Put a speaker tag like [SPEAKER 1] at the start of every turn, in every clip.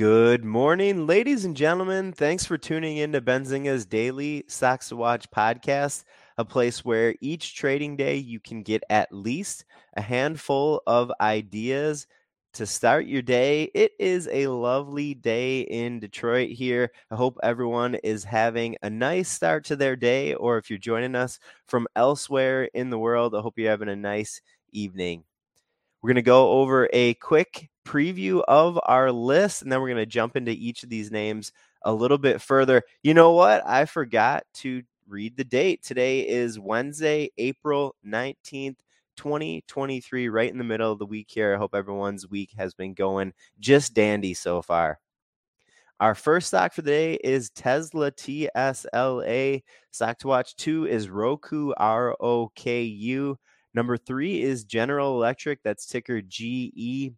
[SPEAKER 1] Good morning, ladies and gentlemen. Thanks for tuning in to Benzinga's daily Stocks to Watch podcast, a place where each trading day you can get at least a handful of ideas to start your day. It is a lovely day in Detroit here. I hope everyone is having a nice start to their day, or if you're joining us from elsewhere in the world, I hope you're having a nice evening. We're going to go over a quick preview of our list, and then we're going to jump into each of these names a little bit further. You know what? I forgot to read the date. Today is Wednesday, April 19th. 2023, right in the middle of the week here. I hope everyone's week has been going just dandy so far. Our first stock for the day is Tesla TSLA. Stock to watch two is Roku R O K U. Number three is General Electric. That's ticker GE.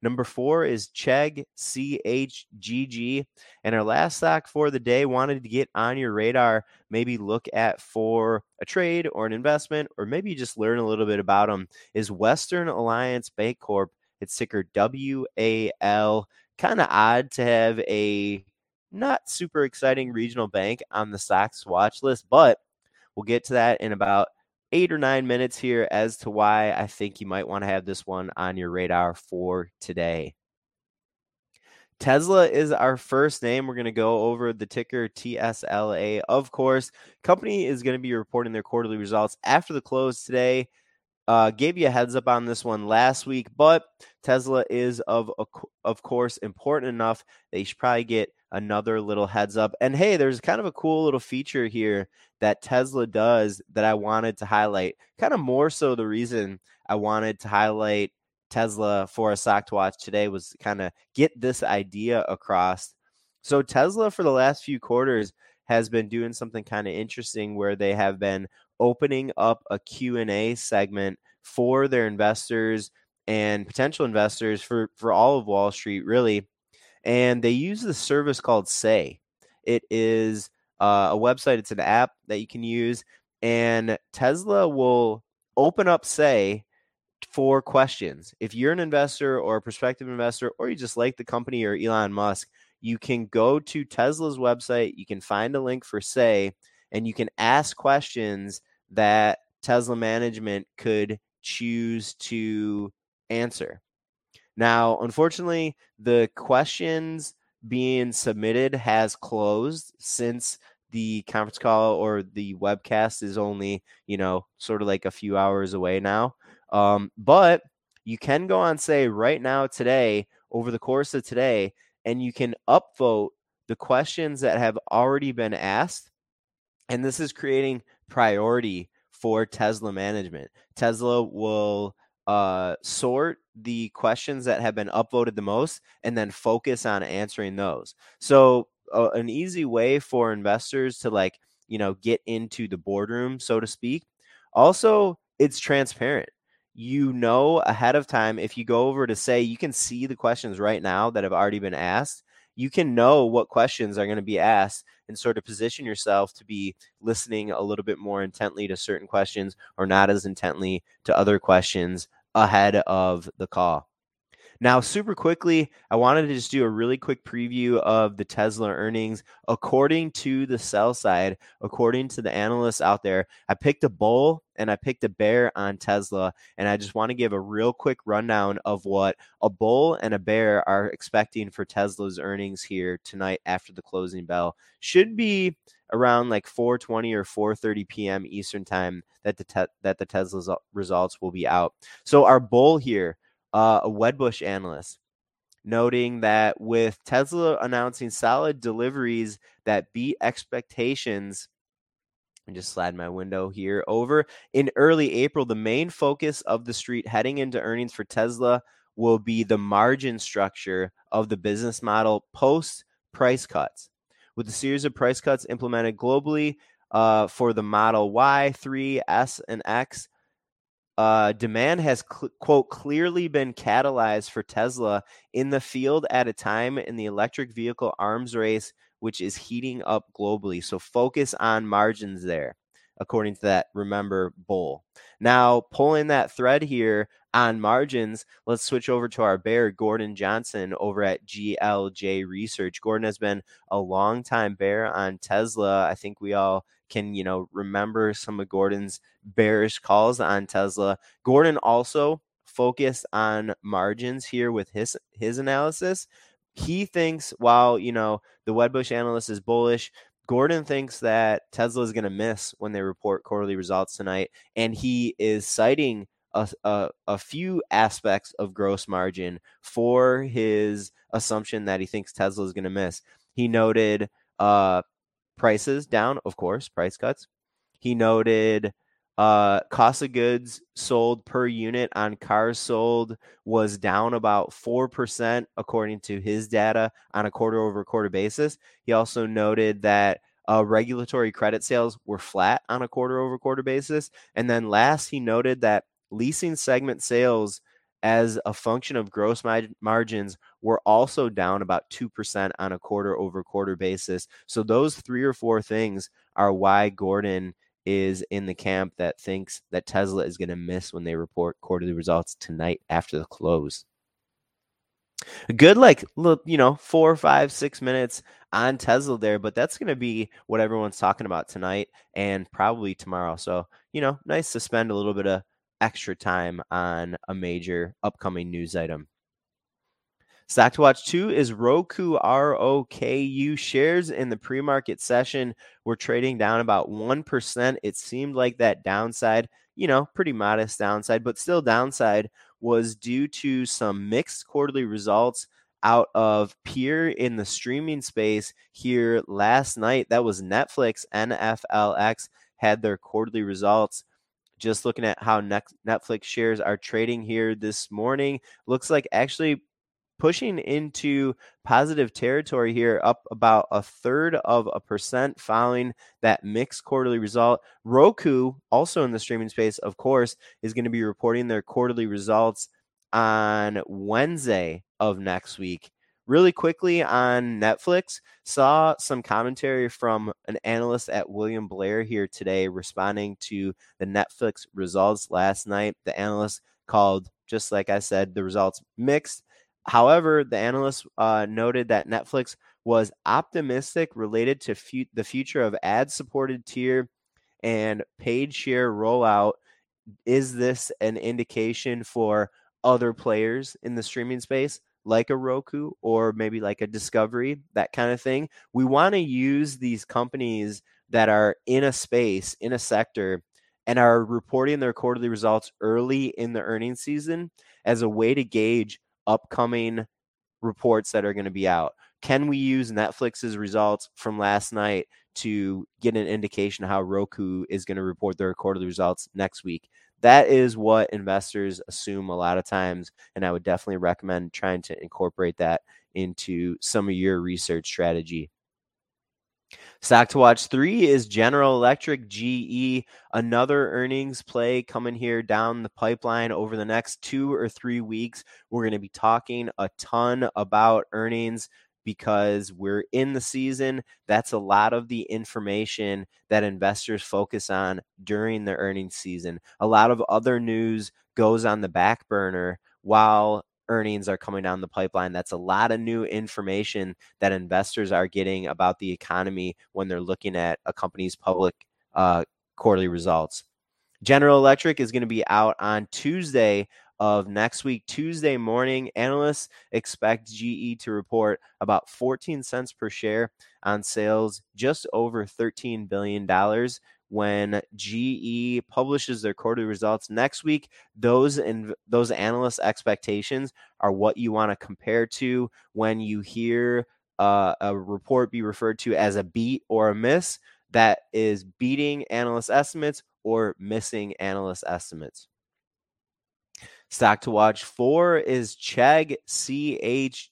[SPEAKER 1] Number four is Chegg, C H G G. And our last stock for the day wanted to get on your radar, maybe look at for a trade or an investment, or maybe just learn a little bit about them, is Western Alliance Bancorp. It's ticker WAL. Kind of odd to have a not super exciting regional bank on the stocks watch list, but we'll get to that in about eight or nine minutes here as to why I think you might want to have this one on your radar for today. Tesla is our first name. We're going to go over the ticker TSLA. Of course, company is going to be reporting their quarterly results after the close today. Uh, gave you a heads up on this one last week, but Tesla is of of course important enough that you should probably get another little heads up. And hey, there's kind of a cool little feature here that Tesla does that I wanted to highlight. Kind of more so the reason I wanted to highlight Tesla for a stock to watch today was kind of get this idea across. So Tesla for the last few quarters has been doing something kind of interesting where they have been opening up a Q&A segment for their investors and potential investors for for all of Wall Street really and they use the service called Say. It is uh, a website, it's an app that you can use, and Tesla will open up Say for questions. If you're an investor or a prospective investor, or you just like the company or Elon Musk, you can go to Tesla's website, you can find a link for Say, and you can ask questions that Tesla management could choose to answer. Now, unfortunately, the questions being submitted has closed since the conference call or the webcast is only, you know, sort of like a few hours away now. Um, but you can go on, say, right now, today, over the course of today, and you can upvote the questions that have already been asked. And this is creating priority for Tesla management. Tesla will uh, sort the questions that have been upvoted the most and then focus on answering those. So, uh, an easy way for investors to like, you know, get into the boardroom, so to speak. Also, it's transparent. You know ahead of time if you go over to Say you can see the questions right now that have already been asked you can know what questions are going to be asked and sort of position yourself to be listening a little bit more intently to certain questions or not as intently to other questions ahead of the call. Now, super quickly, I wanted to just do a really quick preview of the Tesla earnings. According to the sell side, according to the analysts out there, I picked a bull and I picked a bear on Tesla. And I just want to give a real quick rundown of what a bull and a bear are expecting for Tesla's earnings here tonight after the closing bell. Should be around like 4:20 or 4:30 p.m. Eastern time that the te- that the Tesla's results will be out. So our bull here uh, a Wedbush analyst, noting that with Tesla announcing solid deliveries that beat expectations. And just slide my window here over. In early April, the main focus of the street heading into earnings for Tesla will be the margin structure of the business model post price cuts. With a series of price cuts implemented globally uh, for the Model Y, 3, S, and X, uh, demand has cl- quote clearly been catalyzed for Tesla in the field at a time in the electric vehicle arms race, which is heating up globally. So focus on margins there. According to that remember bull. Now, pulling that thread here on margins, let's switch over to our bear, Gordon Johnson, over at GLJ Research. Gordon has been a long time bear on Tesla. I think we all can, you know, remember some of Gordon's bearish calls on Tesla. Gordon also focused on margins here with his his analysis. He thinks while, you know, the Wedbush analyst is bullish, Gordon thinks that Tesla is going to miss when they report quarterly results tonight, and he is citing a, a, a, few aspects of gross margin for his assumption that he thinks Tesla is going to miss. He noted uh, prices down, of course, price cuts. He noted uh, cost of goods sold per unit on cars sold was down about 4% according to his data on a quarter over quarter basis. He also noted that uh, regulatory credit sales were flat on a quarter over quarter basis. And then last, he noted that leasing segment sales as a function of gross margins were also down about 2% on a quarter over quarter basis. So those three or four things are why Gordon is in the camp that thinks that Tesla is going to miss when they report quarterly results tonight after the close. A good, like, you know, four, five, six minutes on Tesla there, but that's going to be what everyone's talking about tonight and probably tomorrow. So, you know, nice to spend a little bit of extra time on a major upcoming news item. Stock to watch two is Roku ROKU shares in the pre market session. We're trading down about 1%. It seemed like that downside, you know, pretty modest downside, but still downside was due to some mixed quarterly results out of peer in the streaming space here last night. That was Netflix. NFLX had their quarterly results just looking at how Netflix shares are trading here this morning, looks like actually pushing into positive territory here, up about a third of a percent following that mixed quarterly result. Roku, also in the streaming space, of course, is going to be reporting their quarterly results on Wednesday of next week really quickly on Netflix, saw some commentary from an analyst at William Blair here today responding to the Netflix results last night. The analyst called, just like I said, the results mixed. However, the analyst uh, noted that Netflix was optimistic related to fu- the future of ad supported tier and paid share rollout. Is this an indication for other players in the streaming space? like a Roku or maybe like a Discovery, that kind of thing. We want to use these companies that are in a space, in a sector, and are reporting their quarterly results early in the earnings season as a way to gauge upcoming reports that are going to be out. Can we use Netflix's results from last night to get an indication how Roku is going to report their quarterly results next week? that is what investors assume a lot of times. And I would definitely recommend trying to incorporate that into some of your research strategy. Stock to watch three is General Electric GE, another earnings play coming here down the pipeline over the next two or three weeks. We're going to be talking a ton about earnings because we're in the season. That's a lot of the information that investors focus on during the earnings season. A lot of other news goes on the back burner while earnings are coming down the pipeline. That's a lot of new information that investors are getting about the economy when they're looking at a company's public uh, quarterly results. General Electric is going to be out on Tuesday of next week, Tuesday morning. Analysts expect GE to report about 14 cents per share on sales, just over $13 billion. When GE publishes their quarterly results next week, those and those analyst expectations are what you want to compare to when you hear uh, a report be referred to as a beat or a miss. That is beating analyst estimates or missing analyst estimates. Stock to watch four is Chegg CHGG,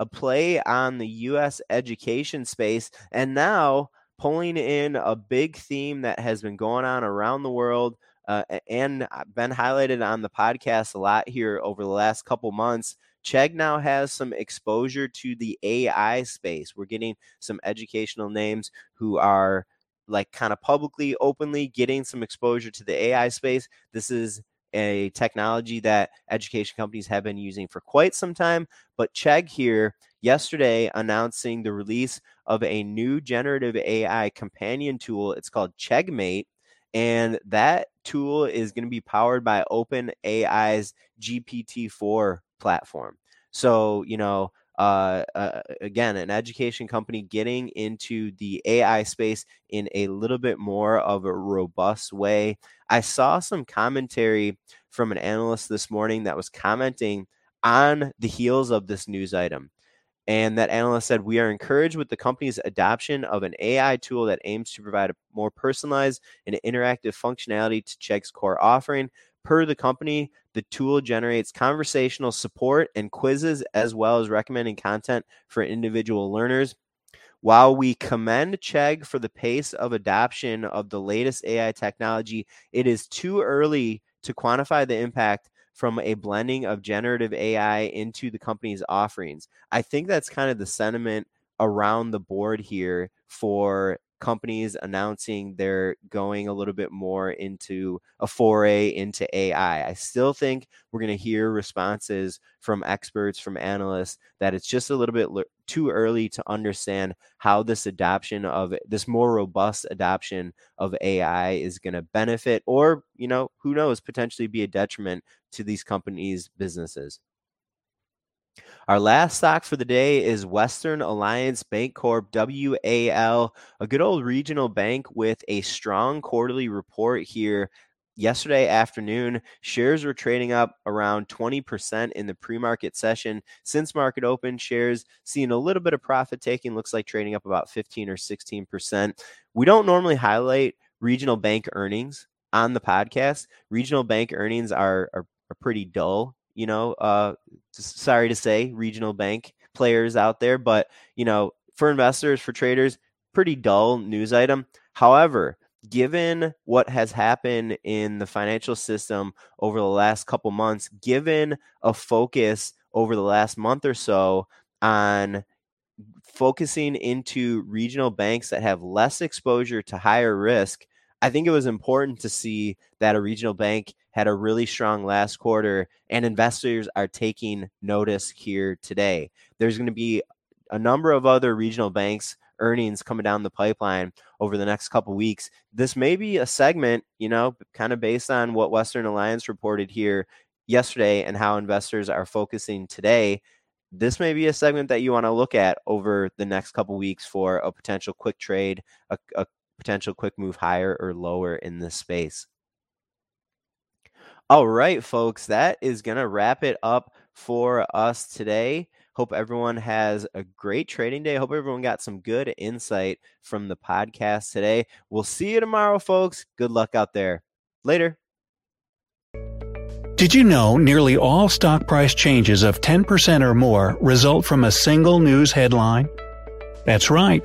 [SPEAKER 1] a play on the U.S. education space, and now pulling in a big theme that has been going on around the world uh, and been highlighted on the podcast a lot here over the last couple months. Chegg now has some exposure to the AI space. We're getting some educational names who are like kind of publicly, openly getting some exposure to the AI space. This is a technology that education companies have been using for quite some time. But Chegg here yesterday announcing the release of a new generative AI companion tool. It's called CheggMate. And that tool is going to be powered by OpenAI's GPT-4 platform. So, you know, uh, uh, again, an education company getting into the AI space in a little bit more of a robust way. I saw some commentary from an analyst this morning that was commenting on the heels of this news item. And that analyst said, We are encouraged with the company's adoption of an AI tool that aims to provide a more personalized and interactive functionality to Chegg's core offering. Per the company, the tool generates conversational support and quizzes, as well as recommending content for individual learners. While we commend Chegg for the pace of adoption of the latest AI technology, it is too early to quantify the impact from a blending of generative AI into the company's offerings. I think that's kind of the sentiment around the board here for companies announcing they're going a little bit more into a foray into AI. I still think we're going to hear responses from experts, from analysts, that it's just a little bit too early to understand how this adoption of this more robust adoption of AI is going to benefit or, you know, who knows, potentially be a detriment to these companies' businesses. Our last stock for the day is Western Alliance Bancorp, WAL, a good old regional bank with a strong quarterly report here. Yesterday afternoon, shares were trading up around 20% in the pre market session. Since market open, shares seeing a little bit of profit taking, looks like trading up about 15 or 16%. We don't normally highlight regional bank earnings on the podcast. Regional bank earnings are, are, are pretty dull you know, uh, sorry to say, regional bank players out there, but you know, for investors, for traders, pretty dull news item. However, given what has happened in the financial system over the last couple months, given a focus over the last month or so on focusing into regional banks that have less exposure to higher risk, I think it was important to see that a regional bank had a really strong last quarter, and investors are taking notice here today. There's going to be a number of other regional banks earnings coming down the pipeline over the next couple weeks. This may be a segment, you know, kind of based on what Western Alliance reported here yesterday and how investors are focusing today. This may be a segment that you want to look at over the next couple weeks for a potential quick trade, a, a potential quick move higher or lower in this space. All right, folks, that is going to wrap it up for us today. Hope everyone has a great trading day. Hope everyone got some good insight from the podcast today. We'll see you tomorrow, folks. Good luck out there. Later.
[SPEAKER 2] Did you know nearly all stock price changes of 10% or more result from a single news headline? That's right.